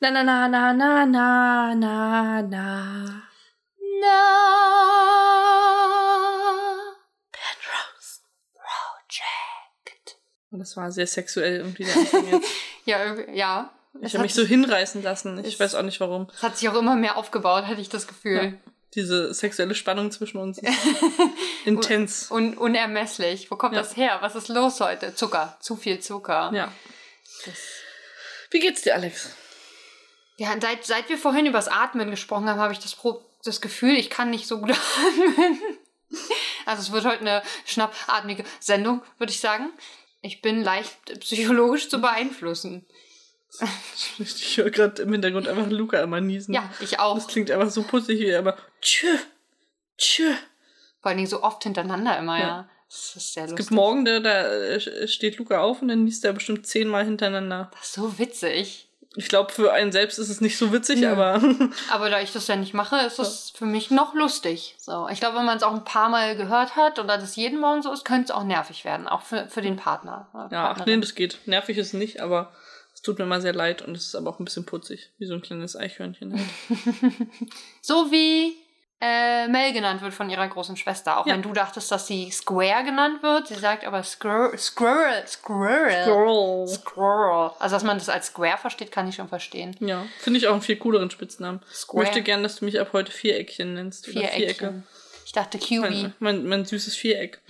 Na na na na na na na na. Na. Penrose. Project. Und das war sehr sexuell irgendwie der Anfang jetzt. Ja, ja. Ich habe mich so hinreißen lassen. Ich weiß auch nicht warum. Es hat sich auch immer mehr aufgebaut, hatte ich das Gefühl. Diese sexuelle Spannung zwischen uns ist intens. Und unermesslich. Wo kommt Ja. das her? Was ist los heute? Zucker. Zu viel Zucker. Ja. Wie geht's dir, Alex? Ja, seit, seit wir vorhin übers Atmen gesprochen haben, habe ich das, Pro das Gefühl, ich kann nicht so gut atmen. Also es wird heute eine schnappatmige Sendung, würde ich sagen. Ich bin leicht psychologisch zu beeinflussen. Ich höre gerade im Hintergrund einfach Luca immer niesen. Ja, ich auch. Das klingt einfach so putzig, wie er immer tschö, tschö. Vor allen Dingen so oft hintereinander immer, ja. Ja. Das ist sehr Es lustig. gibt morgen, da, da äh, steht Luca auf und dann niest er bestimmt zehnmal hintereinander. Das ist so witzig. Ich glaube, für einen selbst ist es nicht so witzig, Nö. aber Aber da ich das ja nicht mache, ist es für mich noch lustig. So, ich glaube, wenn man es auch ein paar Mal gehört hat oder das jeden Morgen so ist, könnte es auch nervig werden, auch für, für den Partner. oder ja, ach nee, das geht. Nervig ist es nicht, aber es tut mir mal sehr leid und es ist aber auch ein bisschen putzig, wie so ein kleines Eichhörnchen. Halt. So wie äh, Mel genannt wird von ihrer großen Schwester. Auch Ja. wenn du dachtest, dass sie Square genannt wird. Sie sagt aber Squirrel, Squirrel, Squirrel. Squirrel. Also, dass man das als Square versteht, kann ich schon verstehen. Ja, finde ich auch einen viel cooleren Spitznamen. Ich Square. möchte gern, dass du mich ab heute Viereckchen nennst. Oder Vierecke. Viereckchen. Ich dachte QB. Mein, mein, mein süßes Viereck.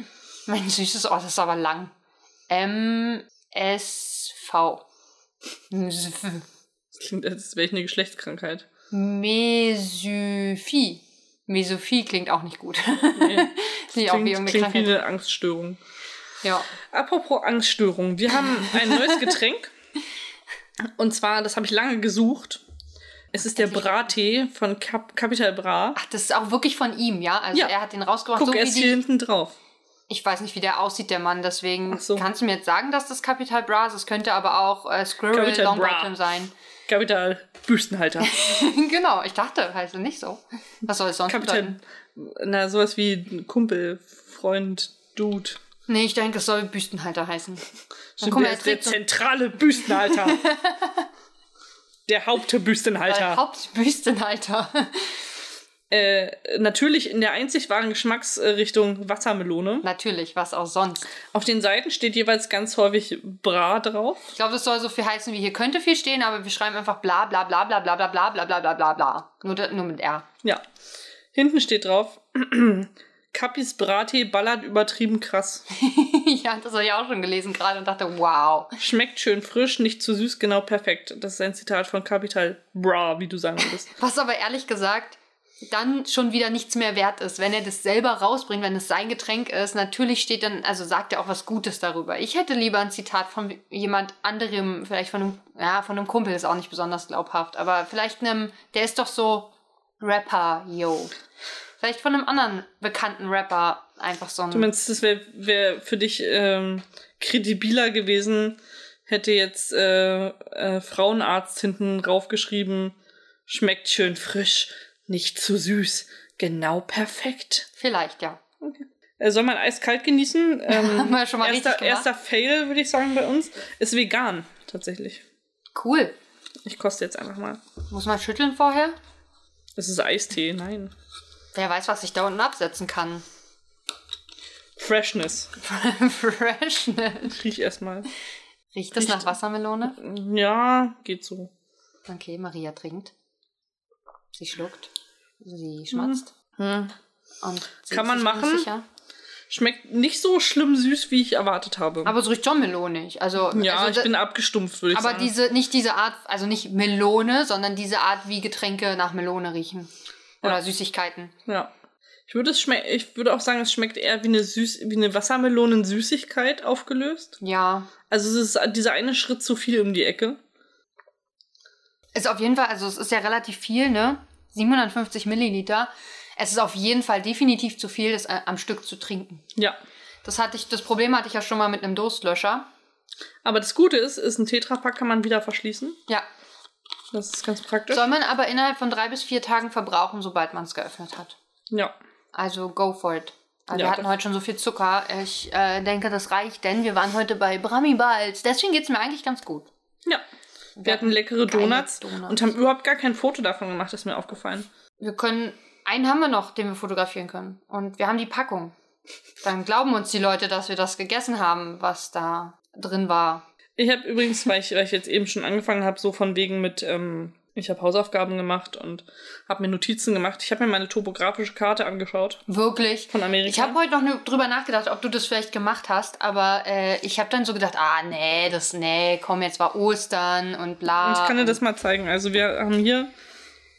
Mein süßes, oh, das ist aber lang. M-S-V. Das klingt, als wäre ich eine Geschlechtskrankheit. Mesophie. Mesophie klingt auch nicht gut. Nee. Klingt auch wie Klingt, wie eine Angststörung. Ja. Apropos Angststörung. Wir haben ein neues Getränk. Und zwar, das habe ich lange gesucht. Es ist der Brattee von Cap Capital Bra. Ach, das ist auch wirklich von ihm, ja? Also Ja. er hat den rausgebracht, Guck, so er ist hier hinten drauf. Ich weiß nicht, wie der aussieht, der Mann, deswegen so. kannst du mir jetzt sagen, dass das Capital Bra ist. Es könnte aber auch äh, Squirrel Capital Longbottom sein. Capital Büstenhalter. genau, ich dachte, heißt es nicht so. Was soll es sonst Kapital. bedeuten? Na, sowas wie Kumpel, Freund, Dude. Nee, ich denke, es soll Büstenhalter heißen. Dann guck mal, der er der zentrale Büstenhalter. der Hauptbüstenhalter. äh, Hauptbüstenhalter. Äh, natürlich in der einzig wahren Geschmacksrichtung Wassermelone. Natürlich, was auch sonst. Auf den Seiten steht jeweils ganz häufig Bra drauf. Ich glaube, das soll so viel heißen wie hier könnte viel stehen, aber wir schreiben einfach bla bla bla bla bla bla bla bla bla bla bla bla. Nur, nur mit R. Ja. Hinten steht drauf. Kappis Brattee ballert übertrieben krass. ja, das habe ich auch schon gelesen gerade und dachte, wow. Schmeckt schön frisch, nicht zu süß, genau perfekt. Das ist ein Zitat von Capital Bra, wie du sagen würdest. Was aber ehrlich gesagt dann schon wieder nichts mehr wert ist, wenn er das selber rausbringt, wenn es sein Getränk ist. Natürlich steht dann, also sagt er auch was Gutes darüber. Ich hätte lieber ein Zitat von jemand anderem, vielleicht von einem, ja, von einem Kumpel ist auch nicht besonders glaubhaft, aber vielleicht einem, der ist doch so Rapper, yo. Vielleicht von einem anderen bekannten Rapper einfach so ein. Du meinst, das wäre wär für dich ähm, kredibiler gewesen, hätte jetzt äh, äh, Frauenarzt hinten raufgeschrieben, schmeckt schön frisch, nicht zu süß, genau perfekt. Vielleicht, ja. Äh, soll man eiskalt genießen? Ähm, Haben wir schon mal erster, richtig erster Fail, würde ich sagen, bei uns, ist vegan, tatsächlich. Cool. Ich koste jetzt einfach mal. Muss man schütteln vorher? Das ist Eistee, nein. Wer weiß, was ich da unten absetzen kann. Freshness. Freshness. Riech erstmal. Riecht das Riecht- nach Wassermelone? Ja, geht so. Okay, Maria trinkt. Sie schluckt. Sie schmatzt. Hm. Kann man machen. unsicher. Schmeckt nicht so schlimm süß, wie ich erwartet habe. Aber es riecht schon melonig. Also, ja, also ich bin abgestumpft, würde ich aber sagen. diese, nicht diese Art, also nicht Melone, sondern diese Art, wie Getränke nach Melone riechen. Oder Ja. Süßigkeiten. ja. Ich würde, es schmeck, ich würde auch sagen, es schmeckt eher wie eine, Süß wie eine Wassermelonensüßigkeit aufgelöst. Ja. Also es ist dieser eine Schritt zu viel um die Ecke. Ist auf jeden Fall, also es ist ja relativ viel, ne? 750 Milliliter. Es ist auf jeden Fall definitiv zu viel, das äh, am Stück zu trinken. Ja. Das hatte ich, das Problem hatte ich ja schon mal mit einem Durstlöscher. Aber das Gute ist, ist ein Tetrapack kann man wieder verschließen. Ja. Das ist ganz praktisch. Soll man aber innerhalb von drei bis vier Tagen verbrauchen, sobald man es geöffnet hat. Ja. Also go for it. Also Ja, wir hatten heute schon so viel Zucker. Ich äh, denke, das reicht, denn wir waren heute bei Brami Balz. Deswegen geht es mir eigentlich ganz gut. Ja. Wir hatten leckere Donuts, Donuts. und haben überhaupt gar kein Foto davon gemacht, ist mir aufgefallen. Wir können, einen haben wir noch, den wir fotografieren können. Und wir haben die Packung. Dann glauben uns die Leute, dass wir das gegessen haben, was da drin war. Ich habe übrigens, weil ich, weil ich jetzt eben schon angefangen habe, so von wegen mit, ähm, ich habe Hausaufgaben gemacht und habe mir Notizen gemacht. Ich habe mir meine topografische Karte angeschaut Wirklich. von Amerika. Ich habe heute noch ne, drüber nachgedacht, ob du das vielleicht gemacht hast, aber äh, ich habe dann so gedacht, ah nee, das nee, komm, jetzt war Ostern und bla. ich kann dir und- das mal zeigen. Also wir haben hier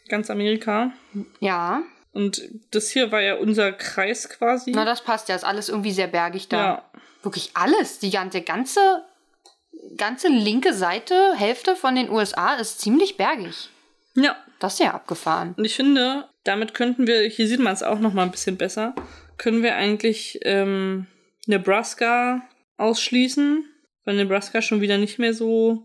ganz Amerika Ja, und das hier war ja unser Kreis quasi. na das passt ja, ist alles irgendwie sehr bergig da. ja, Wirklich alles, die ganze, ganze, ganze linke Seite, Hälfte von den USA ist ziemlich bergig. ja. Das ist ja abgefahren. Und ich finde, damit könnten wir, hier sieht man es auch noch mal ein bisschen besser, können wir eigentlich ähm, Nebraska ausschließen, weil Nebraska schon wieder nicht mehr so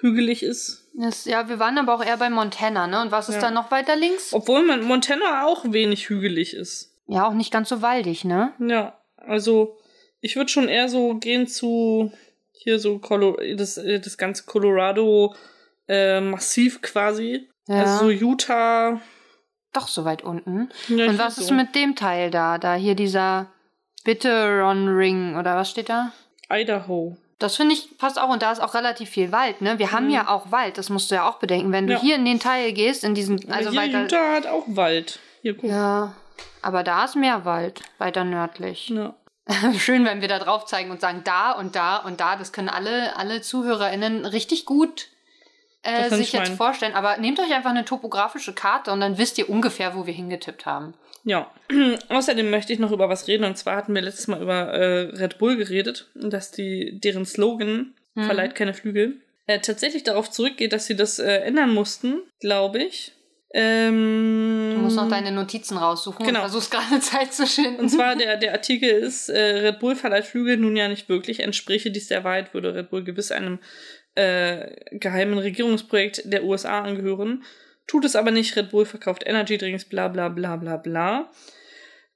hügelig ist. Das, ja, wir waren aber auch eher bei Montana, ne? Und was ist Ja. da noch weiter links? Obwohl Montana auch wenig hügelig ist. Ja, auch nicht ganz so waldig, ne? Ja, also ich würde schon eher so gehen zu hier so Colo das, äh, das ganze Colorado äh, Massiv quasi. Ja. Also so Utah. Doch so weit unten. Ja, Und was ist so. mit dem Teil da? Da hier dieser Bitteron Ring oder was steht da? Idaho. Das finde ich passt auch und da ist auch relativ viel Wald, ne? Wir haben Mhm. ja auch Wald, das musst du ja auch bedenken. Wenn du Ja. hier in den Teil gehst, in diesen, also hier weiter. Utah hat auch Wald. Hier guck. Ja, aber da ist mehr Wald, weiter nördlich. Ja. Schön, wenn wir da drauf zeigen und sagen, da und da und da, das können alle, alle ZuhörerInnen richtig gut äh, sich ich jetzt vorstellen. Aber nehmt euch einfach eine topografische Karte und dann wisst ihr ungefähr, wo wir hingetippt haben. Ja, außerdem möchte ich noch über was reden. Und zwar hatten wir letztes Mal über äh, Red Bull geredet, dass die deren Slogan Mhm. verleiht keine Flügel äh, tatsächlich darauf zurückgeht, dass sie das äh, ändern mussten, glaube ich. Ähm, Du musst noch deine Notizen raussuchen Genau. und versuchst gerade Zeit zu schinden. und zwar der, der Artikel ist, äh, Red Bull verleiht Flügel nun ja nicht wirklich. Entspräche dies der Wahrheit, würde Red Bull gewiss einem äh, geheimen Regierungsprojekt der USA angehören. Tut es aber nicht. Red Bull verkauft Energy Drinks, bla bla bla bla bla.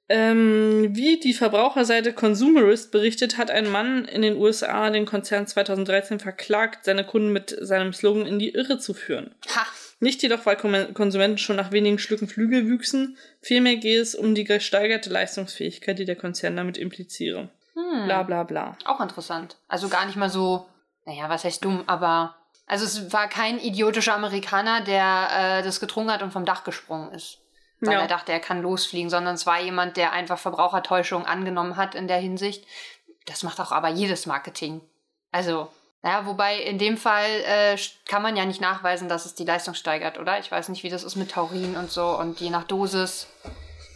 Ähm, wie die Verbraucherseite Consumerist berichtet, hat ein Mann in den USA den Konzern 2013 verklagt, seine Kunden mit seinem Slogan in die Irre zu führen. ha, Nicht jedoch, weil Konsumenten schon nach wenigen Schlücken Flügel wüchsen, vielmehr gehe es um die gesteigerte Leistungsfähigkeit, die der Konzern damit impliziere. hm. Bla bla bla. Auch interessant. Also gar nicht mal so, naja, was heißt dumm, aber. Also es war kein idiotischer Amerikaner, der äh, das getrunken hat und vom Dach gesprungen ist. Weil Ja. er dachte, er kann losfliegen, sondern es war jemand, der einfach Verbrauchertäuschung angenommen hat in der Hinsicht. Das macht auch aber jedes Marketing. Also, naja, wobei in dem Fall äh, kann man ja nicht nachweisen, dass es die Leistung steigert, oder? Ich weiß nicht, wie das ist mit Taurin und so und je nach Dosis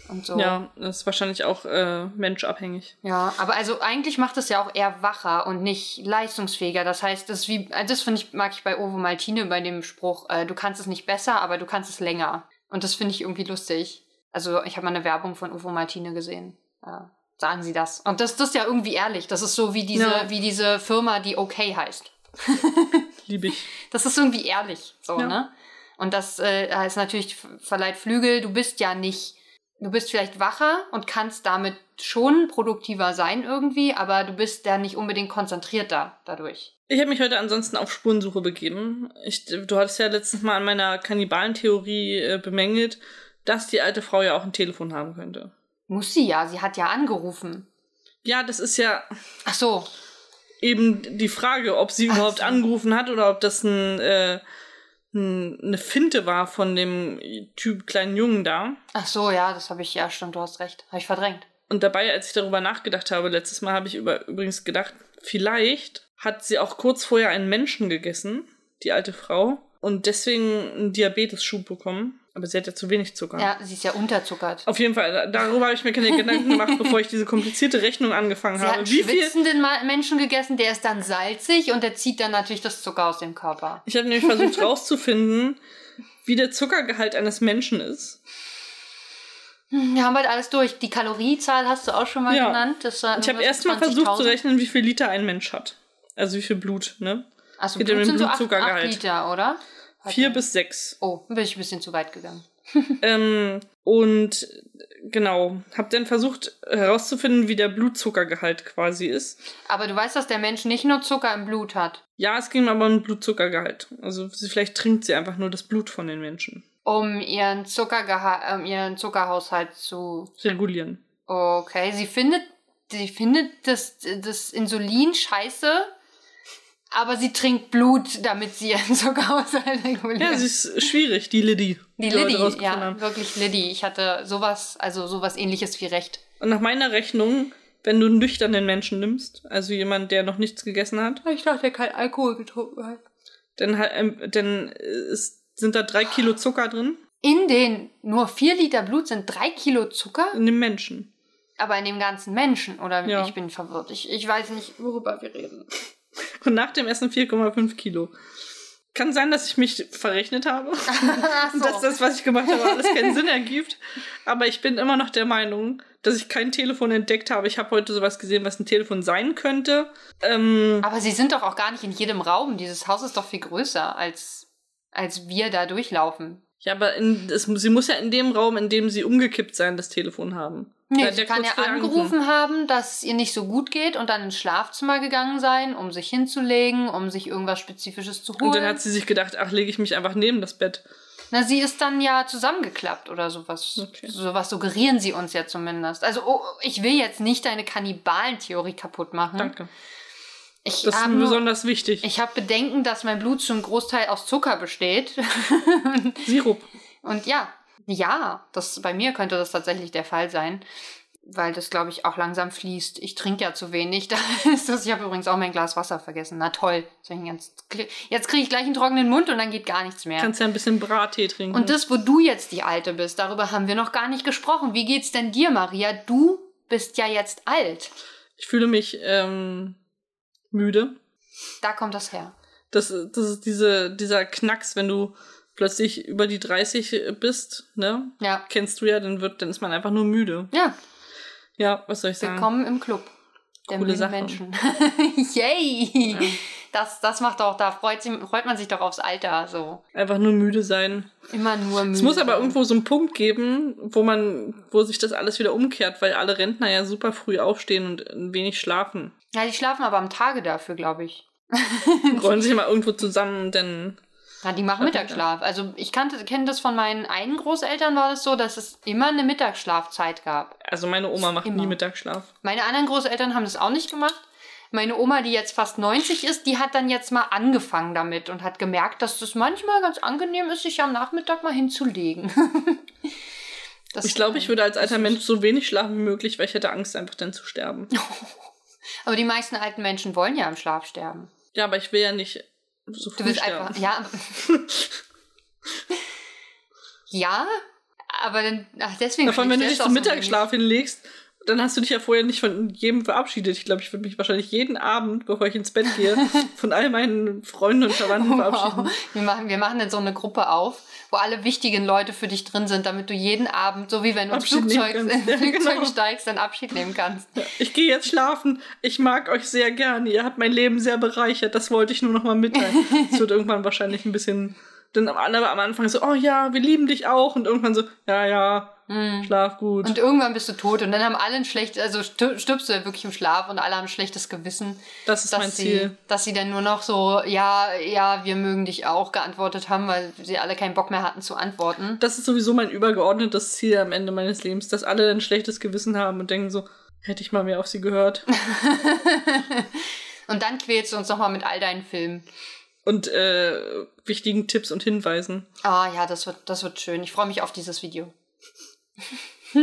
und so. Ja, das ist wahrscheinlich auch äh, menschabhängig. Ja, aber also eigentlich macht es ja auch eher wacher und nicht leistungsfähiger. Das heißt, das ist wie, äh, das finde ich, mag ich bei Ovo Maltine bei dem Spruch, äh, du kannst es nicht besser, aber du kannst es länger. Und das finde ich irgendwie lustig. Also ich habe mal eine Werbung von Ovo Maltine gesehen. Ja, sagen sie das. Und das, das ist ja irgendwie ehrlich. Das ist so wie diese, Ja. wie diese Firma, die okay heißt. Liebe ich. Das ist irgendwie ehrlich, so, Ja. ne? Und das äh, heißt natürlich, verleiht Flügel, du bist ja nicht, du bist vielleicht wacher und kannst damit schon produktiver sein irgendwie, aber du bist ja nicht unbedingt konzentrierter dadurch. Ich habe mich heute ansonsten auf Spurensuche begeben. Ich, du hattest ja letztens mal an meiner Kannibalentheorie äh, bemängelt, dass die alte Frau ja auch ein Telefon haben könnte. Muss sie ja, sie hat ja angerufen. Ja, das ist ja Ach so, eben die Frage, ob sie Ach überhaupt so. angerufen hat oder ob das ein, äh, ein, eine Finte war von dem Typ kleinen Jungen da. ach so, ja, das habe ich, ja, stimmt, du hast recht. Habe ich verdrängt. Und dabei, als ich darüber nachgedacht habe, letztes Mal habe ich über, übrigens gedacht, vielleicht hat sie auch kurz vorher einen Menschen gegessen, die alte Frau, und deswegen einen Diabetesschub bekommen. Aber sie hat ja zu wenig Zucker. Ja, sie ist ja unterzuckert. Auf jeden Fall, da- darüber habe ich mir keine Gedanken gemacht, bevor ich diese komplizierte Rechnung angefangen Sie habe. hat Wie viel? schwitzenden Ma- Menschen gegessen, der ist dann salzig und der zieht dann natürlich das Zucker aus dem Körper. Ich habe nämlich versucht rauszufinden, wie der Zuckergehalt eines Menschen ist. Wir haben bald alles durch. Die Kaloriezahl hast du auch schon mal Ja. genannt. Ich habe erst mal versucht zu 20.000. rechnen, wie viel Liter ein Mensch hat. Also wie viel Blut, ne? Also Blut den sind so 8, Blutzuckergehalt. Liter, oder? Vier bis sechs. Oh, bin ich ein bisschen zu weit gegangen. Ähm, und genau, habe dann versucht herauszufinden, wie der Blutzuckergehalt quasi ist. Aber du weißt, dass der Mensch nicht nur Zucker im Blut hat. Ja, es ging aber um Blutzuckergehalt. Also sie, vielleicht trinkt sie einfach nur das Blut von den Menschen. Um ihren, Zuckergeha um ihren Zuckerhaushalt zu regulieren. Okay, sie findet, sie findet das, das Insulin scheiße, aber sie trinkt Blut, damit sie ihren Zuckerhaushalt reguliert. Ja, sie ist schwierig, die Liddy. Die, die Liddy, ja, haben. wirklich Liddy. Ich hatte sowas, also sowas ähnliches wie Recht. Und nach meiner Rechnung, wenn du einen nüchternen Menschen nimmst, also jemand, der noch nichts gegessen hat. Ich dachte, der kein Alkohol getrunken hat. Dann, ähm, dann ist, sind da drei Kilo Zucker drin. In den nur vier Liter Blut sind drei Kilo Zucker? In dem Menschen. Aber in dem ganzen Menschen, oder? Ja. Ich bin verwirrt. Ich, ich weiß nicht, worüber wir reden. Und nach dem Essen 4,5 Kilo. Kann sein, dass ich mich verrechnet habe. so. dass das, was ich gemacht habe, alles keinen Sinn ergibt. Aber ich bin immer noch der Meinung, dass ich kein Telefon entdeckt habe. Ich habe heute sowas gesehen, was ein Telefon sein könnte. Ähm, Aber sie sind doch auch gar nicht in jedem Raum. Dieses Haus ist doch viel größer, als, als wir da durchlaufen. Ja, aber in, es, sie muss ja in dem Raum, in dem sie umgekippt sein, das Telefon haben. Nee, sie kann ja angerufen haben, dass es ihr nicht so gut geht und dann ins Schlafzimmer gegangen sein, um sich hinzulegen, um sich irgendwas Spezifisches zu holen. Und dann hat sie sich gedacht, ach, lege ich mich einfach neben das Bett. Na, sie ist dann ja zusammengeklappt oder sowas. Okay. Sowas suggerieren sie uns ja zumindest. Also, oh, ich will jetzt nicht deine Kannibalentheorie kaputt machen. Danke. Ich das ist mir besonders wichtig. Ich habe Bedenken, dass mein Blut zum Großteil aus Zucker besteht. Sirup. Und ja, ja, das, bei mir könnte das tatsächlich der Fall sein, weil das, glaube ich, auch langsam fließt. Ich trinke ja zu wenig. Da ist das, ich habe übrigens auch mein Glas Wasser vergessen. Na toll. Jetzt, jetzt kriege ich gleich einen trockenen Mund und dann geht gar nichts mehr. Kannst ja ein bisschen Brattee trinken. Und das, wo du jetzt die Alte bist, darüber haben wir noch gar nicht gesprochen. Wie geht's denn dir, Maria? Du bist ja jetzt alt. Ich fühle mich ähm, müde. Da kommt das her. Das, das ist diese, dieser Knacks, wenn du plötzlich über die 30 bist, ne? Ja. Kennst du ja, dann wird, dann ist man einfach nur müde. Ja. Ja, was soll ich sagen? Willkommen im Club der Coole Sache. Menschen. Yay! Ja. Das, das macht auch, da freut, sich, freut man sich doch aufs Alter. So. Einfach nur müde sein. Immer nur müde. Es muss aber irgendwo so einen Punkt geben, wo man, wo sich das alles wieder umkehrt, weil alle Rentner ja super früh aufstehen und ein wenig schlafen. Ja, die schlafen aber am Tage dafür, glaube ich. Rollen sich mal irgendwo zusammen, denn ja, die machen Mittagsschlaf. Also ich kannte, kenne das von meinen einen Großeltern war das so, dass es immer eine Mittagsschlafzeit gab. Also meine Oma macht immer. nie Mittagsschlaf. Meine anderen Großeltern haben das auch nicht gemacht. Meine Oma, die jetzt fast 90 ist, die hat dann jetzt mal angefangen damit und hat gemerkt, dass das manchmal ganz angenehm ist, sich am Nachmittag mal hinzulegen. ich glaube, ich würde als alter Mensch so wenig schlafen wie möglich, weil ich hätte Angst, einfach dann zu sterben. aber die meisten alten Menschen wollen ja im Schlaf sterben. Ja, aber ich will ja nicht so du willst sterben. einfach, ja. ja, aber dann, ach, deswegen. Davon, wenn du dich zum Mittagsschlaf hinlegst, dann hast du dich ja vorher nicht von jedem verabschiedet. Ich glaube, ich würde mich wahrscheinlich jeden Abend, bevor ich ins Bett gehe, von all meinen Freunden und Verwandten wow. verabschieden. Wir machen, wir machen dann so eine Gruppe auf, wo alle wichtigen Leute für dich drin sind, damit du jeden Abend, so wie wenn du ins Flugzeug, in ja, Flugzeug genau. steigst, dann Abschied nehmen kannst. Ja, ich gehe jetzt schlafen. Ich mag euch sehr gerne. Ihr habt mein Leben sehr bereichert. Das wollte ich nur noch mal mitteilen. Es wird irgendwann wahrscheinlich ein bisschen dann alle am Anfang so, oh ja, wir lieben dich auch. Und irgendwann so, ja, ja, mm. schlaf gut. Und irgendwann bist du tot. Und dann haben alle ein schlechtes, also stirbst du ja wirklich im Schlaf und alle haben ein schlechtes Gewissen. Das ist mein sie, Ziel. Dass sie dann nur noch so, ja, ja, wir mögen dich auch geantwortet haben, weil sie alle keinen Bock mehr hatten zu antworten. Das ist sowieso mein übergeordnetes Ziel am Ende meines Lebens, dass alle ein schlechtes Gewissen haben und denken so, hätte ich mal mehr auf sie gehört. und dann quälst du uns nochmal mit all deinen Filmen und äh, wichtigen Tipps und Hinweisen. Ah ja, das wird, das wird schön. Ich freue mich auf dieses Video.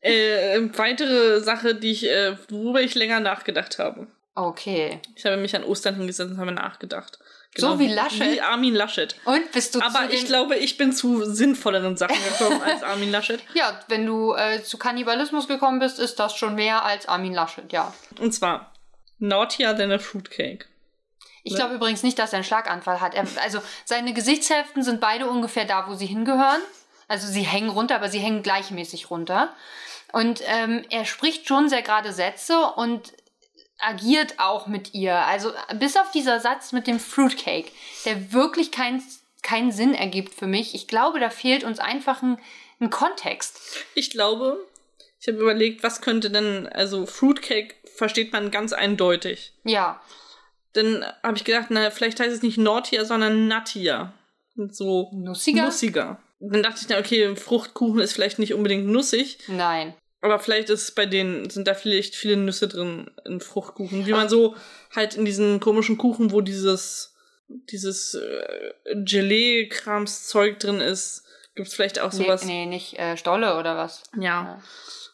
äh, weitere Sache, die ich, äh, worüber ich länger nachgedacht habe. Okay. Ich habe mich an Ostern hingesetzt und habe nachgedacht. Genau, so wie Laschet. Wie Armin Laschet. Und bist du Aber ich glaube, ich bin zu sinnvolleren Sachen gekommen als Armin Laschet. Ja, wenn du äh, zu Kannibalismus gekommen bist, ist das schon mehr als Armin Laschet, ja. Und zwar Naughtier than a Fruitcake. Ich ne? glaube übrigens nicht, dass er einen Schlaganfall hat. Er, also seine Gesichtshälften sind beide ungefähr da, wo sie hingehören. Also sie hängen runter, aber sie hängen gleichmäßig runter. Und ähm, er spricht schon sehr gerade Sätze und agiert auch mit ihr. Also bis auf dieser Satz mit dem Fruitcake, der wirklich keinen keinen Sinn ergibt für mich. Ich glaube, da fehlt uns einfach ein, ein Kontext. Ich glaube, ich habe überlegt, was könnte denn, also Fruitcake versteht man ganz eindeutig. Ja. Dann habe ich gedacht, na, vielleicht heißt es nicht Naughtier, sondern Nuttier. So Nussiger? nussiger. Dann dachte ich, na, okay, Fruchtkuchen ist vielleicht nicht unbedingt nussig, Nein. aber vielleicht ist es bei denen, sind da vielleicht viele Nüsse drin in Fruchtkuchen. Wie man so halt in diesen komischen Kuchen, wo dieses, dieses äh, Gelee-Krams-Zeug drin ist, gibt es vielleicht auch Nee, sowas. nee, nicht äh, Stolle oder was. Ja.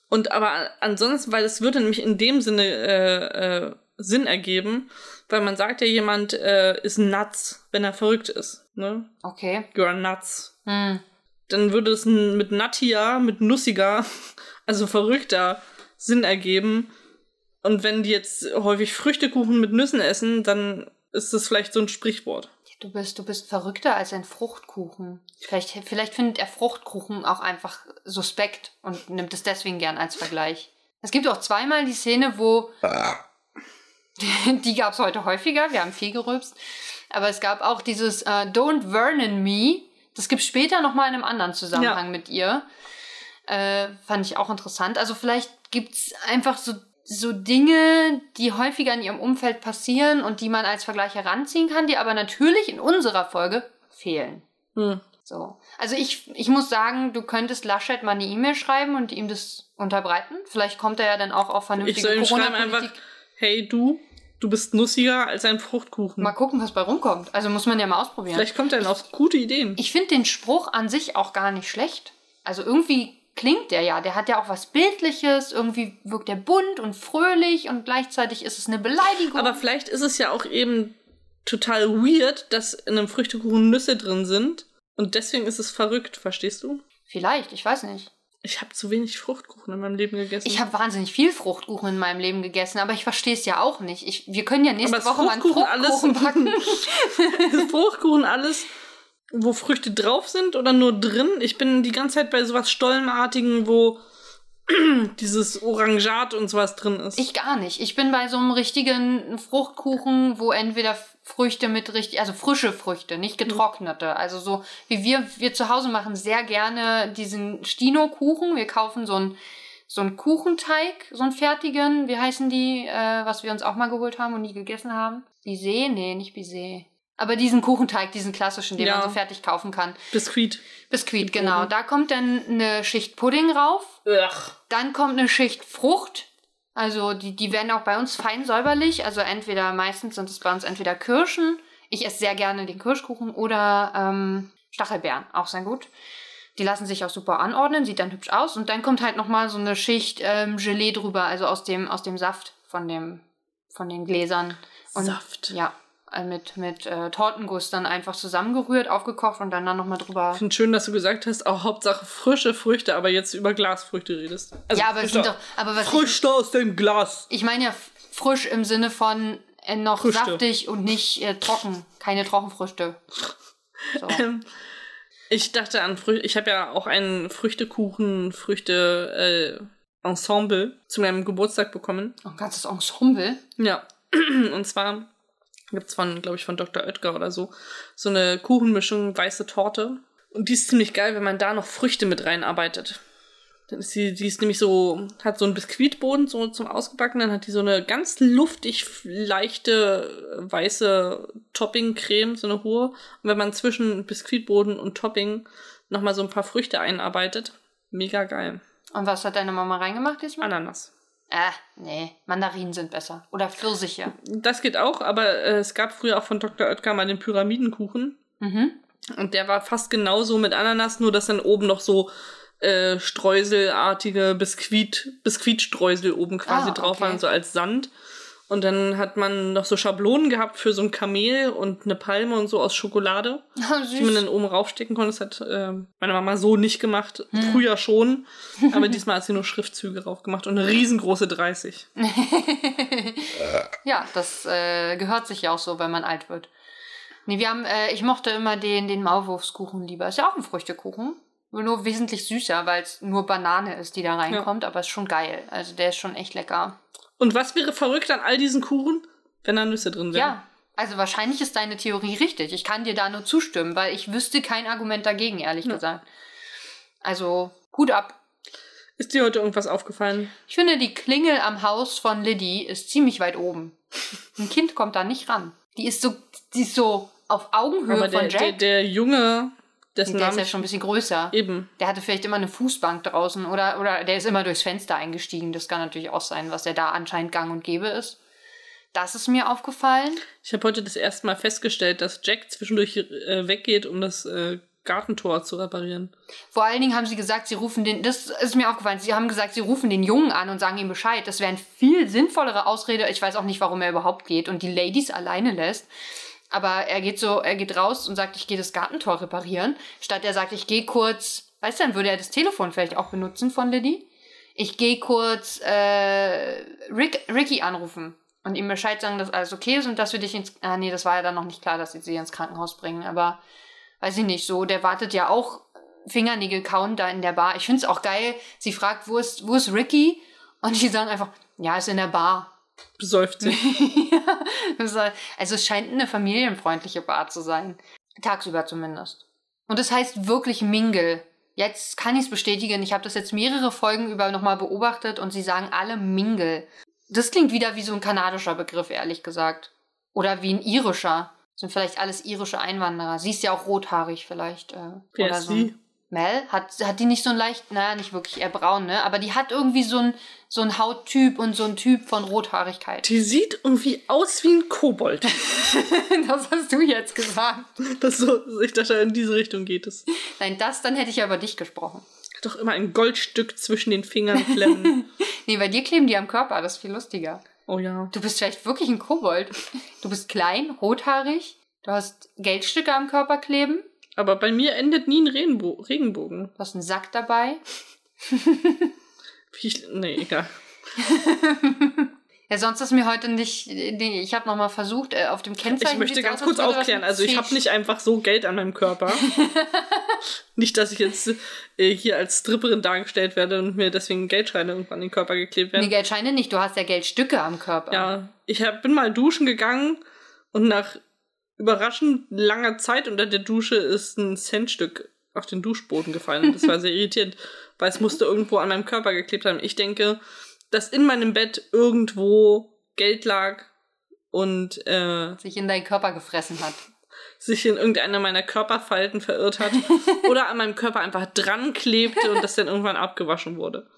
Und aber ansonsten, weil es würde nämlich in dem Sinne äh, äh, Sinn ergeben, weil man sagt ja, jemand äh, ist nuts, wenn er verrückt ist. Ne? Okay. You're nuts. Hm. Dann würde es mit nuttier, mit nussiger, also verrückter Sinn ergeben. Und wenn die jetzt häufig Früchtekuchen mit Nüssen essen, dann ist das vielleicht so ein Sprichwort. Du bist, du bist verrückter als ein Fruchtkuchen. Vielleicht, vielleicht findet er Fruchtkuchen auch einfach suspekt und nimmt es deswegen gern als Vergleich. Es gibt auch zweimal die Szene, wo die gab es heute häufiger, wir haben viel gerülpst. Aber es gab auch dieses äh, Don't Vernon Me. Das gibt später nochmal in einem anderen Zusammenhang Ja. mit ihr. Äh, fand ich auch interessant. Also vielleicht gibt's einfach so, so Dinge, die häufiger in ihrem Umfeld passieren und die man als Vergleich heranziehen kann, die aber natürlich in unserer Folge fehlen. Hm. So. Also ich, ich muss sagen, du könntest Laschet mal eine E-Mail schreiben und ihm das unterbreiten. Vielleicht kommt er ja dann auch auf Ich vernünftige soll ihm schreiben einfach, Corona-Politik. hey du, du bist nussiger als ein Fruchtkuchen. Mal gucken, was bei rumkommt. Also muss man ja mal ausprobieren. Vielleicht kommt er dann auf gute Ideen. Ich finde den Spruch an sich auch gar nicht schlecht. Also irgendwie klingt der ja. Der hat ja auch was Bildliches. Irgendwie wirkt er bunt und fröhlich und gleichzeitig ist es eine Beleidigung. Aber vielleicht ist es ja auch eben total weird, dass in einem Früchtekuchen Nüsse drin sind. Und deswegen ist es verrückt, verstehst du? Vielleicht, ich weiß nicht. Ich habe zu wenig Fruchtkuchen in meinem Leben gegessen. Ich habe wahnsinnig viel Fruchtkuchen in meinem Leben gegessen, aber ich verstehe es ja auch nicht. Ich, wir können ja nächste Woche mal einen Fruchtkuchen alles- backen. Ist Fruchtkuchen alles, wo Früchte drauf sind oder nur drin? Ich bin die ganze Zeit bei sowas Stollenartigen, wo dieses Orangat und sowas drin ist. Ich gar nicht. Ich bin bei so einem richtigen Fruchtkuchen, wo entweder Früchte mit richtig, also frische Früchte, nicht getrocknete. Also so wie wir, wir zu Hause machen sehr gerne diesen Stino-Kuchen. Wir kaufen so einen, so einen Kuchenteig, so einen fertigen. Wie heißen die, äh, was wir uns auch mal geholt haben und nie gegessen haben? Bisee? Nee, nicht Bisee. Aber diesen Kuchenteig, diesen klassischen, den Ja. man so fertig kaufen kann. Biskuit. Biskuit, genau. Da kommt dann eine Schicht Pudding rauf. Ugh. Dann kommt eine Schicht Frucht. Also die, die werden auch bei uns fein säuberlich. Also entweder, meistens sind es bei uns entweder Kirschen. Ich esse sehr gerne den Kirschkuchen oder ähm, Stachelbeeren, auch sehr gut. Die lassen sich auch super anordnen, sieht dann hübsch aus. Und dann kommt halt nochmal so eine Schicht ähm, Gelee drüber, also aus dem, aus dem Saft von, dem, von den Gläsern. Und, Saft. Ja, mit, mit äh, Tortenguss dann einfach zusammengerührt, aufgekocht und dann dann nochmal drüber Ich finde schön, dass du gesagt hast, auch Hauptsache frische Früchte, aber jetzt über Glasfrüchte redest. Also ja, aber es sind doch, aber was ich, Früchte aus dem Glas. ich meine ja frisch im Sinne von äh, noch Früchte. saftig und nicht äh, trocken, keine Trockenfrüchte. So. Ähm, ich dachte an Früchte. Ich habe ja auch ein Früchtekuchen, Früchte äh, Ensemble zu meinem Geburtstag bekommen. Ein ganzes Ensemble. Ja. Und zwar gibt's von, glaube ich, von Dr. Oetker oder so, so eine Kuchenmischung, weiße Torte. Und die ist ziemlich geil, wenn man da noch Früchte mit reinarbeitet. Dann ist die, die ist nämlich so, hat so einen Biskuitboden so zum Ausgebacken, dann hat die so eine ganz luftig leichte weiße Topping-Creme, so eine hohe. Und wenn man zwischen Biskuitboden und Topping nochmal so ein paar Früchte einarbeitet, mega geil. Und was hat deine Mama reingemacht diesmal? Ananas. Äh, nee, Mandarinen sind besser. Oder Pfirsiche. Das geht auch, aber äh, es gab früher auch von Dr. Oetker mal den Pyramidenkuchen. Mhm. Und der war fast genauso mit Ananas, nur dass dann oben noch so äh, streuselartige Biskuit, Biskuitstreusel oben quasi Ah, drauf okay. waren, so als Sand. Und dann hat man noch so Schablonen gehabt für so ein Kamel und eine Palme und so aus Schokolade, die man dann oben raufstecken konnte. Das hat äh, meine Mama so nicht gemacht. Hm. Früher schon. Aber diesmal hat sie nur Schriftzüge drauf gemacht und eine riesengroße 30. ja, das äh, gehört sich ja auch so, wenn man alt wird. Nee, wir haben, äh, ich mochte immer den, den Maulwurfskuchen lieber. Ist ja auch ein Früchtekuchen. Nur wesentlich süßer, weil es nur Banane ist, die da reinkommt, aber ist schon geil. Also der ist schon echt lecker. Und was wäre verrückt an all diesen Kuchen, wenn da Nüsse drin wären? Ja, Also wahrscheinlich ist deine Theorie richtig. Ich kann dir da nur zustimmen, weil ich wüsste kein Argument dagegen, ehrlich Ja. gesagt. Also, Hut ab. Ist dir heute irgendwas aufgefallen? Ich finde, die Klingel am Haus von Liddy ist ziemlich weit oben. Ein Kind kommt da nicht ran. Die ist so, die ist so auf Augenhöhe Aber der, von Jack. der, der Junge, dessen der ist ja schon ein bisschen größer. eben. Der hatte vielleicht immer eine Fußbank draußen oder, oder der ist immer durchs Fenster eingestiegen. Das kann natürlich auch sein, was ja da anscheinend gang und gäbe ist. Das ist mir aufgefallen. Ich habe heute das erste Mal festgestellt, dass Jack zwischendurch äh, weggeht, um das äh, Gartentor zu reparieren. Vor allen Dingen haben sie gesagt, sie rufen den, das ist mir aufgefallen, sie haben gesagt, sie rufen den Jungen an und sagen ihm Bescheid. Das wäre eine viel sinnvollere Ausrede. Ich weiß auch nicht, warum er überhaupt geht und die Ladies alleine lässt. Aber er geht so, er geht raus und sagt, ich gehe das Gartentor reparieren. Statt er sagt, ich gehe kurz, weißt du, dann würde er das Telefon vielleicht auch benutzen von Liddy. Ich gehe kurz äh, Rick, Ricky anrufen und ihm Bescheid sagen, dass alles okay ist und dass wir dich ins. Ah, nee, das war ja dann noch nicht klar, dass sie sie ins Krankenhaus bringen. Aber weiß ich nicht, so, der wartet ja auch Fingernägel kauen da in der Bar. Ich finde es auch geil. Sie fragt, wo ist, wo ist Ricky? Und die sagen einfach, ja, ist in der Bar. Besäuft sich. War- also es scheint eine familienfreundliche Bar zu sein. Tagsüber zumindest. Und es heißt wirklich Mingle. Jetzt kann ich es bestätigen. Ich habe das jetzt mehrere Folgen über nochmal beobachtet und sie sagen alle Mingle. Das klingt wieder wie so ein kanadischer Begriff, ehrlich gesagt. Oder wie ein irischer. Das sind vielleicht alles irische Einwanderer. Sie ist ja auch rothaarig vielleicht. Äh, oder so. Mel, hat, hat die nicht so ein leicht, naja, nicht wirklich eher braun, ne? Aber die hat irgendwie so ein, so ein Hauttyp und so ein Typ von Rothaarigkeit. Die sieht irgendwie aus wie ein Kobold. Das hast du jetzt gesagt. Das so, ich dachte, in diese Richtung geht es. Nein, das, dann hätte ich ja über dich gesprochen. Hat doch immer ein Goldstück zwischen den Fingern klemmen. Nee, bei dir kleben die am Körper, das ist viel lustiger. Oh ja. Du bist vielleicht wirklich ein Kobold. Du bist klein, rothaarig, du hast Geldstücke am Körper kleben, Aber bei mir endet nie ein Regenbo Regenbogen. du hast einen Sack dabei. Ich, nee, egal. Ja, sonst ist mir heute nicht. Nee, ich habe nochmal versucht, äh, auf dem Kennzeichen. Ich möchte ganz aus, kurz aufklären. Also ich habe nicht einfach so Geld an meinem Körper. nicht, dass ich jetzt äh, hier als Stripperin dargestellt werde und mir deswegen Geldscheine irgendwann an den Körper geklebt Nee, werden. Geldscheine nicht, du hast ja Geldstücke am Körper. Ja, ich hab, bin mal duschen gegangen und nach überraschend langer Zeit unter der Dusche ist ein Centstück auf den Duschboden gefallen. Und Das war sehr irritierend, weil es musste irgendwo an meinem Körper geklebt haben. Ich denke, dass in meinem Bett irgendwo Geld lag und äh, Sich in deinen Körper gefressen hat. sich in irgendeiner meiner Körperfalten verirrt hat oder an meinem Körper einfach dran klebte und das dann irgendwann abgewaschen wurde.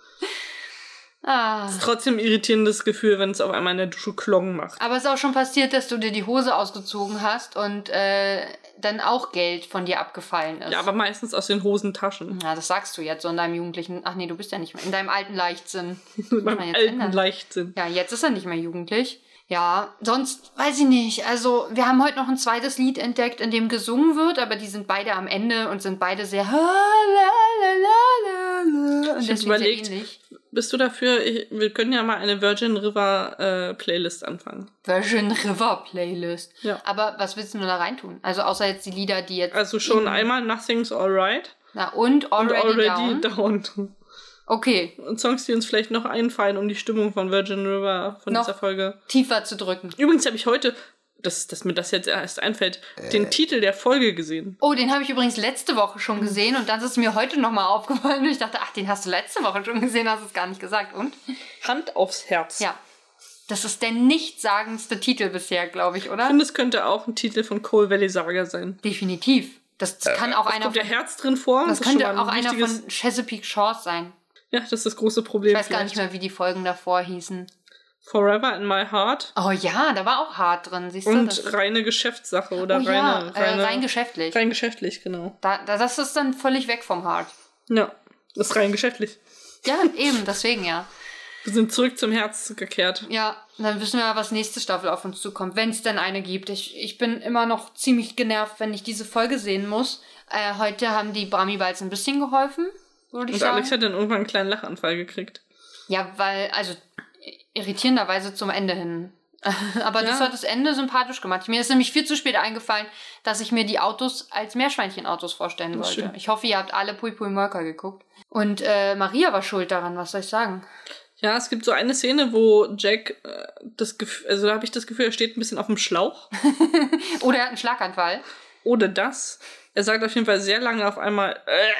Ah. Trotzdem irritierendes Gefühl, wenn es auf einmal in der Dusche Klong macht. Aber es ist auch schon passiert, dass du dir die Hose ausgezogen hast und äh, dann auch Geld von dir abgefallen ist. Ja, aber meistens aus den Hosentaschen. Ja, das sagst du jetzt so in deinem jugendlichen. Ach nee, du bist ja nicht mehr. In deinem alten Leichtsinn. Man meinem alten ändern. Leichtsinn. Ja, jetzt ist er nicht mehr jugendlich. Ja, sonst weiß ich nicht. Also, wir haben heute noch ein zweites Lied entdeckt, in dem gesungen wird, aber die sind beide am Ende und sind beide sehr. Und Ich hab deswegen überlegt. Bist du dafür? Ich, wir können ja mal eine Virgin River äh, Playlist anfangen. Virgin River Playlist. Ja. Aber was willst du nur da reintun? Also, außer jetzt die Lieder, die jetzt. Also schon in- einmal Nothing's Alright Na, und und Already, Already Down. Down. Okay, Und Songs, die uns vielleicht noch einfallen, um die Stimmung von Virgin River von Noch. dieser Folge. tiefer zu drücken. Übrigens habe ich heute, dass, dass mir das jetzt erst einfällt, den Titel der Folge gesehen. Oh, den habe ich übrigens letzte Woche schon gesehen und dann ist es mir heute nochmal aufgefallen und ich dachte, ach, den hast du letzte Woche schon gesehen, hast es gar nicht gesagt. Und? Hand aufs Herz. Ja. Das ist der nichtssagendste Titel bisher, glaube ich, Ich oder? finde, es könnte auch ein Titel von Coal Valley Saga sein. Definitiv. Das kann auch Es einer kommt von, Herz drin vor. das ist könnte auch ein einer von Chesapeake Shores sein. Ja, das ist das große Problem. Ich weiß gar nicht vielleicht. mehr, wie die Folgen davor hießen. Forever in My Heart Oh ja, da war auch hart drin, siehst du? und das, reine Geschäftssache oder oh ja, reine, äh, reine rein geschäftlich. rein geschäftlich, genau. Da, da, das ist dann völlig weg vom Hart. Ja, das ist rein geschäftlich. Ja, eben, deswegen ja. Wir sind zurück zum Herz gekehrt. Ja, dann wissen wir ja, was nächste Staffel auf uns zukommt, wenn es denn eine gibt. Ich, ich bin immer noch ziemlich genervt, wenn ich diese Folge sehen muss. Äh, heute haben die Brami Balls ein bisschen geholfen, würde ich Und sagen. Alex hat dann irgendwann einen kleinen Lachanfall gekriegt. Ja, weil, also irritierenderweise zum Ende hin. Aber das Ja. hat das Ende sympathisch gemacht. Mir ist nämlich viel zu spät eingefallen, dass ich mir die Autos als Meerschweinchenautos vorstellen Das wollte. stimmt. Ich hoffe, ihr habt alle Pui Pui Molka geguckt. Und äh, Maria war schuld daran, was soll ich sagen? Ja, es gibt so eine Szene, wo Jack äh, das Gefühl, also da habe ich das Gefühl, er steht ein bisschen auf dem Schlauch. Oder er hat einen Schlaganfall. Oder das. Er sagt auf jeden Fall sehr lange auf einmal. Äh,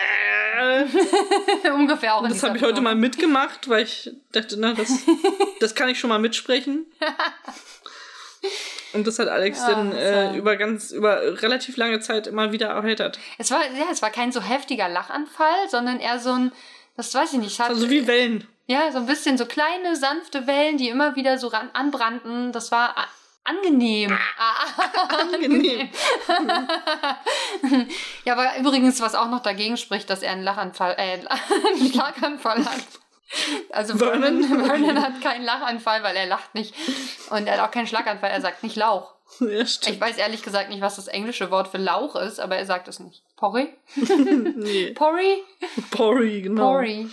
Ungefähr auch das habe ich heute mal mitgemacht, weil ich dachte, na, das, das kann ich schon mal mitsprechen. Und das hat Alex Ah, dann äh, über ganz, über relativ lange Zeit immer wieder erheitert. Es war, ja, es war kein so heftiger Lachanfall, sondern eher so ein, das weiß ich nicht, hat, Also wie Wellen. ja, so ein bisschen so kleine, sanfte Wellen, die immer wieder so ran, anbrannten. Das war angenehm. Ah, Angenehm. ja, aber übrigens, was auch noch dagegen spricht, dass er einen Lachanfall, äh, einen Schlaganfall hat. Also Vernon, Vernon. Hat keinen Lachanfall, weil er lacht nicht. Und er hat auch keinen Schlaganfall, er sagt nicht Lauch. Ja. Ich weiß ehrlich gesagt nicht, was das englische Wort für Lauch ist, aber er sagt es nicht. Porry? nee. Porry? Porry, genau. Porry.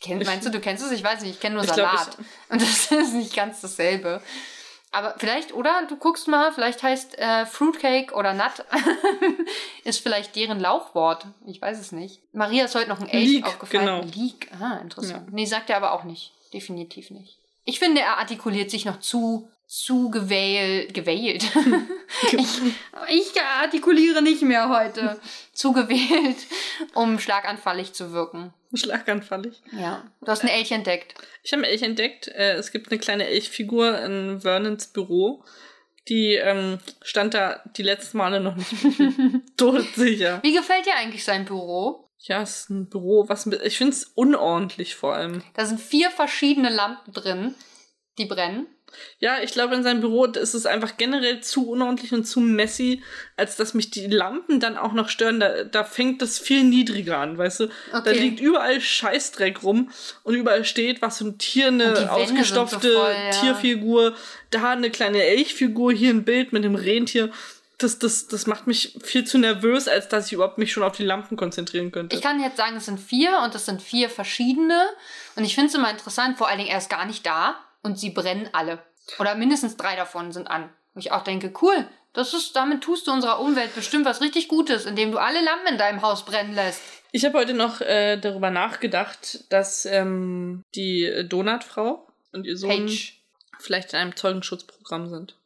Kenn, meinst du, du kennst es? Ich weiß nicht, ich kenne nur Ich glaub, Salat. Und das ist nicht ganz dasselbe. Aber vielleicht, oder? Du guckst mal, vielleicht heißt äh, Fruitcake oder Nut ist vielleicht deren Lauchwort. Ich weiß es nicht. Maria ist heute noch ein Elch Leek, aufgefallen. genau. Leek, ah, interessant. Ja. Nee, sagt er aber auch nicht. Definitiv nicht. Ich finde, er artikuliert sich noch zu, zu gewählt. Gewählt. ich, ich artikuliere nicht mehr heute. zu gewählt, um schlaganfallig zu wirken. Schlaganfallig. Ja. Du hast ein Elch entdeckt. Ich habe einen Elch entdeckt. Äh, es gibt eine kleine Elchfigur in Vernons Büro. Die ähm, stand da die letzten Male noch nicht todsicher. Wie gefällt dir eigentlich sein Büro? Ja, es ist ein Büro, was ich finde es unordentlich vor allem. Da sind vier verschiedene Lampen drin, die brennen. Ja, ich glaube, in seinem Büro ist es einfach generell zu unordentlich und zu messy, als dass mich die Lampen dann auch noch stören. Da, da fängt das viel niedriger an, weißt du? Da Okay. liegt überall Scheißdreck rum und überall steht was so ein Tier, Und eine ausgestopfte so voll, ja. Tierfigur, da eine kleine Elchfigur, hier ein Bild mit einem Rentier. Das, das, das macht mich viel zu nervös, als dass ich überhaupt mich schon auf die Lampen konzentrieren könnte. Ich kann jetzt sagen, es sind vier und es sind vier verschiedene. Und ich finde es immer interessant, vor allen Dingen er ist gar nicht da und sie brennen alle. Oder mindestens drei davon sind an. Wo ich auch denke, cool, das ist, damit tust du unserer Umwelt bestimmt was richtig Gutes, indem du alle Lampen in deinem Haus brennen lässt. Ich habe heute noch äh, darüber nachgedacht, dass ähm, die Donutfrau und ihr Sohn Page. vielleicht in einem Zeugenschutzprogramm sind.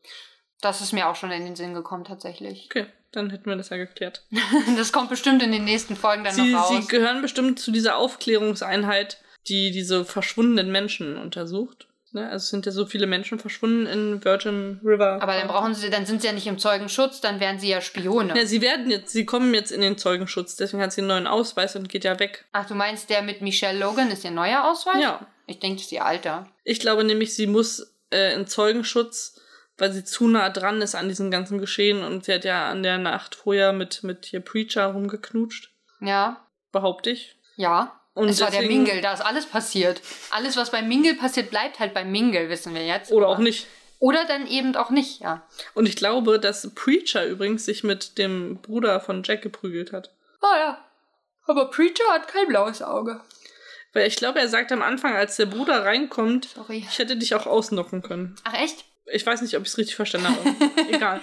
Das ist mir auch schon in den Sinn gekommen, tatsächlich. Okay, dann hätten wir das ja geklärt. Das kommt bestimmt in den nächsten Folgen dann Sie, noch sie raus. gehören bestimmt zu dieser Aufklärungseinheit, die diese verschwundenen Menschen untersucht. Ne? Also es sind ja so viele Menschen verschwunden in Virgin River. Aber dann brauchen sie, dann sind sie ja nicht im Zeugenschutz, dann wären sie ja Spione. ja, sie werden jetzt, sie kommen jetzt in den Zeugenschutz, deswegen hat sie einen neuen Ausweis und geht ja weg. Ach, du meinst, der mit Michelle Logan ist ihr neuer Ausweis? Ja. Ich denke, das ist ihr alter. Ich glaube nämlich, sie muss äh, in Zeugenschutz, weil sie zu nah dran ist an diesem ganzen Geschehen und sie hat ja an der Nacht vorher mit, mit hier Preacher rumgeknutscht, Ja. behaupte ich. Ja. Und es war der Mingle, da ist alles passiert. Alles, was beim Mingle passiert, bleibt halt beim Mingle, wissen wir jetzt. Oder auch nicht. Oder dann eben auch nicht, ja. Und ich glaube, dass Preacher übrigens sich mit dem Bruder von Jack geprügelt hat. Oh ja. Aber Preacher hat kein blaues Auge. Weil ich glaube, er sagt am Anfang, als der Bruder reinkommt, Sorry. ich hätte dich auch ausnocken können. Ach echt? Ich weiß nicht, ob ich es richtig verstanden habe. Egal.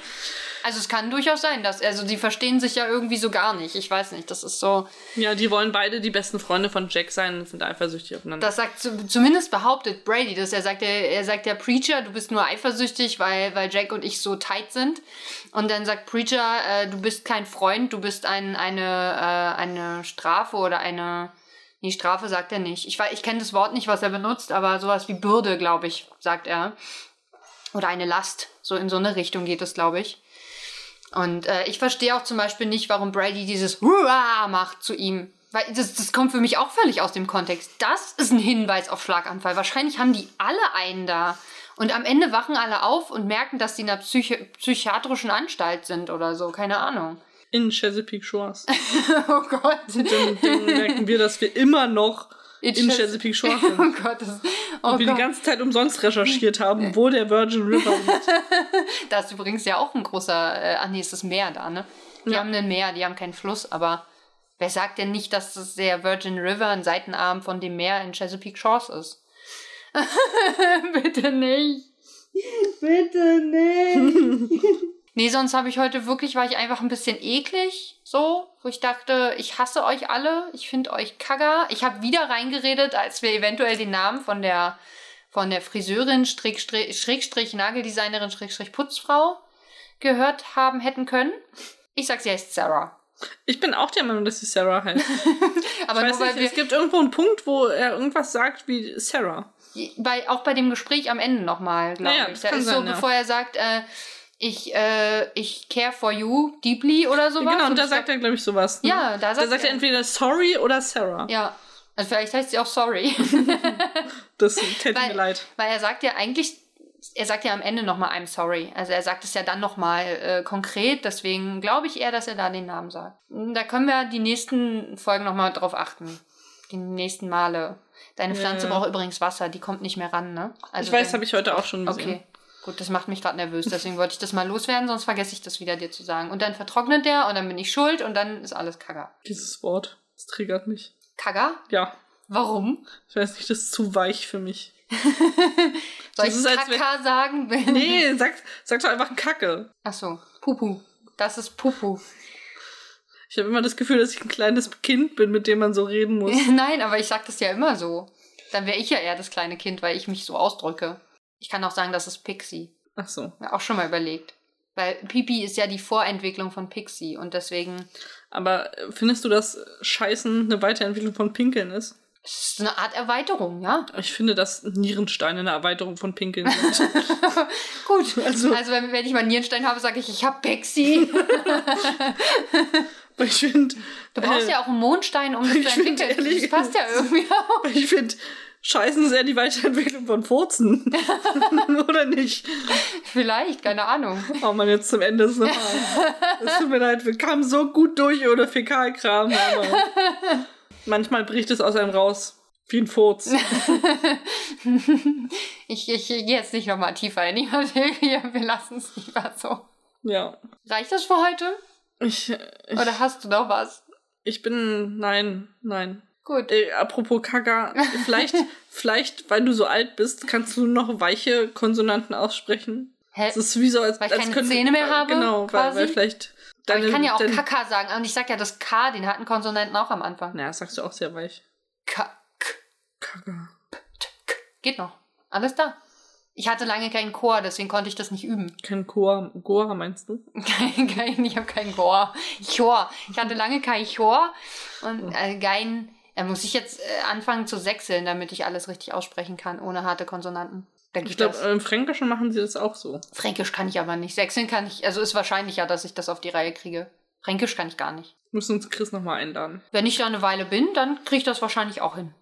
Also es kann durchaus sein, dass, also die verstehen sich ja irgendwie so gar nicht. Ich weiß nicht, das ist so, Ja, die wollen beide die besten Freunde von Jack sein und sind eifersüchtig aufeinander. das sagt zu, zumindest behauptet Brady das. Er sagt, er, er sagt der Preacher, du bist nur eifersüchtig, weil, weil Jack und ich so tight sind. Und dann sagt Preacher, äh, du bist kein Freund, du bist ein, eine, äh, eine Strafe oder eine, nee, Strafe sagt er nicht. Ich, ich kenne das Wort nicht, was er benutzt, aber sowas wie Bürde, glaube ich, sagt er. Oder eine Last. So in so eine Richtung geht es, glaube ich. Und äh, ich verstehe auch zum Beispiel nicht, warum Brady dieses Hurra macht zu ihm. Weil das, das kommt für mich auch völlig aus dem Kontext. Das ist ein Hinweis auf Schlaganfall. Wahrscheinlich haben die alle einen da. Und am Ende wachen alle auf und merken, dass sie in einer Psychi psychiatrischen Anstalt sind oder so. Keine Ahnung. In Chesapeake Shores. oh Gott. Dann, dann merken wir, dass wir immer noch In in Ches- Chesapeake Shores Oh. Gott. Das, Und oh wir Gott. die ganze Zeit umsonst recherchiert haben, wo der Virgin River liegt. Da ist übrigens ja auch ein großer, äh, ach nee, ist das Meer da, ne? Die Ja. haben ein Meer, die haben keinen Fluss, aber wer sagt denn nicht, dass das der Virgin River ein Seitenarm von dem Meer in Chesapeake Shores ist? Bitte nicht. Bitte nicht. nee, sonst habe ich heute wirklich, war ich einfach ein bisschen eklig. So, wo ich dachte, ich hasse euch alle, ich finde euch kagger. Ich habe wieder reingeredet, als wir eventuell den Namen von der von der Friseurin, Schrägstrich, Schrägstrich Nageldesignerin, Schrägstrich Putzfrau gehört haben hätten können. Ich sag, sie heißt Sarah. Ich bin auch der Meinung, dass sie Sarah heißt. Aber ich nur weiß weil nicht, es gibt irgendwo einen Punkt, wo er irgendwas sagt wie Sarah. bei, auch bei dem Gespräch am Ende nochmal, glaube Ja, ja, ich. Da ist so, sein, ja. bevor er sagt, äh, ich, äh, ich care for you deeply oder sowas. genau, und da sagt er, glaube ich, sowas. Ne? Ja, da sagt da sagt er er- entweder sorry oder Sarah. Ja, also vielleicht heißt sie auch sorry. Das täte mir leid. Weil er sagt ja eigentlich, er sagt ja am Ende nochmal I'm sorry. Also er sagt es ja dann nochmal äh, konkret, deswegen glaube ich eher, dass er da den Namen sagt. Da können wir die nächsten Folgen nochmal drauf achten. Die nächsten Male. Deine Pflanze ja. braucht übrigens Wasser, die kommt nicht mehr ran, ne? ich weiß, habe ich heute auch schon gesehen. Okay. Gut, das macht mich gerade nervös, deswegen wollte ich das mal loswerden, sonst vergesse ich das wieder dir zu sagen. Und dann vertrocknet der und dann bin ich schuld und dann ist alles Kagger. Dieses Wort, das triggert mich. Kagger? Ja, Warum? ich weiß nicht, das ist zu weich für mich. Soll Das ich wenn- Kaka sagen? Nee, sag, sag doch einfach Kacke. Ach so, Pupu. Das ist Pupu. Ich habe immer das Gefühl, dass ich ein kleines Kind bin, mit dem man so reden muss. Nein, aber ich sag das ja immer so. Dann wäre ich ja eher das kleine Kind, weil ich mich so ausdrücke. Ich kann auch sagen, das ist Pixie. Ach so. Ja, auch schon mal überlegt. Weil Pipi ist ja die Vorentwicklung von Pixie und deswegen Aber äh, findest du, dass Scheißen eine Weiterentwicklung von Pinkeln ist? ist es eine Art Erweiterung, ja. Ich finde, dass Nierensteine eine Erweiterung von Pinkeln sind. Gut. Also- Also, wenn, wenn ich mal einen Nierenstein habe, sage ich, ich habe Pixie. Ich finde, Du brauchst äh, ja auch einen Mondstein, um das ich zu find entwickeln. ehrlich- Das passt ja irgendwie auch. ich finde, Scheißen ist eher die Weiterentwicklung von Furzen. Oder nicht? Vielleicht, keine Ahnung. Oh man, jetzt zum Ende ist nochmal. Es tut mir leid, wir kamen so gut durch ohne Fäkalkram, aber manchmal bricht es aus einem raus. Wie ein Furz. Ich, ich, ich gehe jetzt nicht nochmal tiefer in die Materie. Wir lassen es lieber so. Ja. Reicht das für heute? Ich, ich, Oder hast du noch was? ich bin. Nein, nein. Gut. Äh, apropos Kaka, vielleicht, vielleicht, weil du so alt bist, kannst du noch weiche Konsonanten aussprechen. Hä? Es ist wie so, als, Weil ich als keine Zähne mehr habe, Genau, weil, quasi? weil vielleicht. Aber Deine, ich kann ja auch dein- Kaka sagen. Und ich sag ja, das K, den hatten Konsonanten auch am Anfang. Na, das sagst du auch sehr weich. K, K, Kaka. K. Geht noch. Alles da. Ich hatte lange keinen Chor, deswegen konnte ich das nicht üben. Kein Goa, Goa meinst du? Kein, kein, ich habe keinen Chor. Chor. Ich hatte lange keinen Chor. Und äh, kein. Da muss ich jetzt äh, anfangen zu sechseln, damit ich alles richtig aussprechen kann, ohne harte Konsonanten. Geht Ich glaube, im Fränkischen machen sie das auch so. Fränkisch kann ich aber nicht. Sechseln kann ich. Also ist wahrscheinlicher, dass ich das auf die Reihe kriege. Fränkisch kann ich gar nicht. Müssen uns Chris nochmal einladen. Wenn ich da eine Weile bin, dann kriege ich das wahrscheinlich auch hin.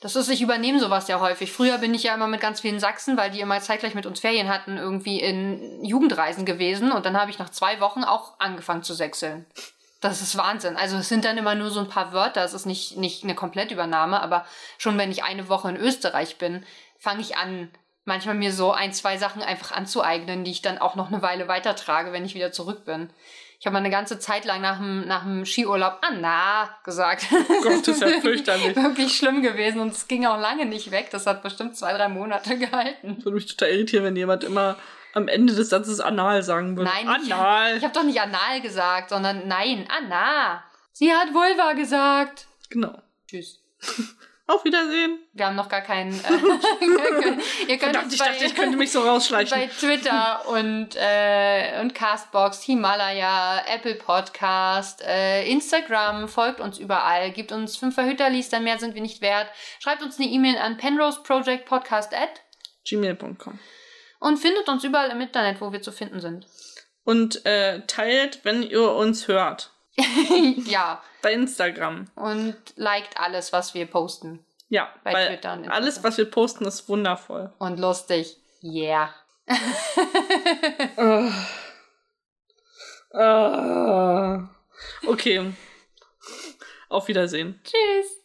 Das ist, ich übernehme sowas ja häufig. Früher bin ich ja immer mit ganz vielen Sachsen, weil die immer zeitgleich mit uns Ferien hatten, irgendwie in Jugendreisen gewesen. Und dann habe ich nach zwei Wochen auch angefangen zu sechseln. Das ist Wahnsinn. Also es sind dann immer nur so ein paar Wörter. Es ist nicht, nicht eine Komplettübernahme, aber schon wenn ich eine Woche in Österreich bin, fange ich an, manchmal mir so ein, zwei Sachen einfach anzueignen, die ich dann auch noch eine Weile weitertrage, wenn ich wieder zurück bin. Ich habe mal eine ganze Zeit lang nach dem, nach dem Skiurlaub Anna gesagt. Gott, das ist ja fürchterlich. Wirklich schlimm gewesen und es ging auch lange nicht weg. Das hat bestimmt zwei, drei Monate gehalten. Würde mich total irritieren, wenn jemand immer am Ende des Satzes anal sagen würde. Nein, ich- anal. Ich habe doch nicht anal gesagt, sondern nein, Anna. Sie hat Vulva gesagt. genau. Tschüss. Auf Wiedersehen. Wir haben noch gar keinen. Äh, ihr könnt Verdammt, ich bei, dachte, ich könnte mich so rausschleichen. bei Twitter und, äh, und Castbox, Himalaya, Apple Podcast, äh, Instagram, folgt uns überall, gibt uns fünf Verhüterlis, dann mehr sind wir nicht wert. Schreibt uns eine E-Mail an penroseprojectpodcast at Gmail.com. und findet uns überall im Internet, wo wir zu finden sind. Und äh, teilt, wenn ihr uns hört. ja, Bei Instagram. und liked alles, was wir posten. Ja, Bei weil Twitter und Instagram. alles, was wir posten, ist wundervoll. Und lustig. Yeah. Ah. Ah. Okay. Auf Wiedersehen. Tschüss.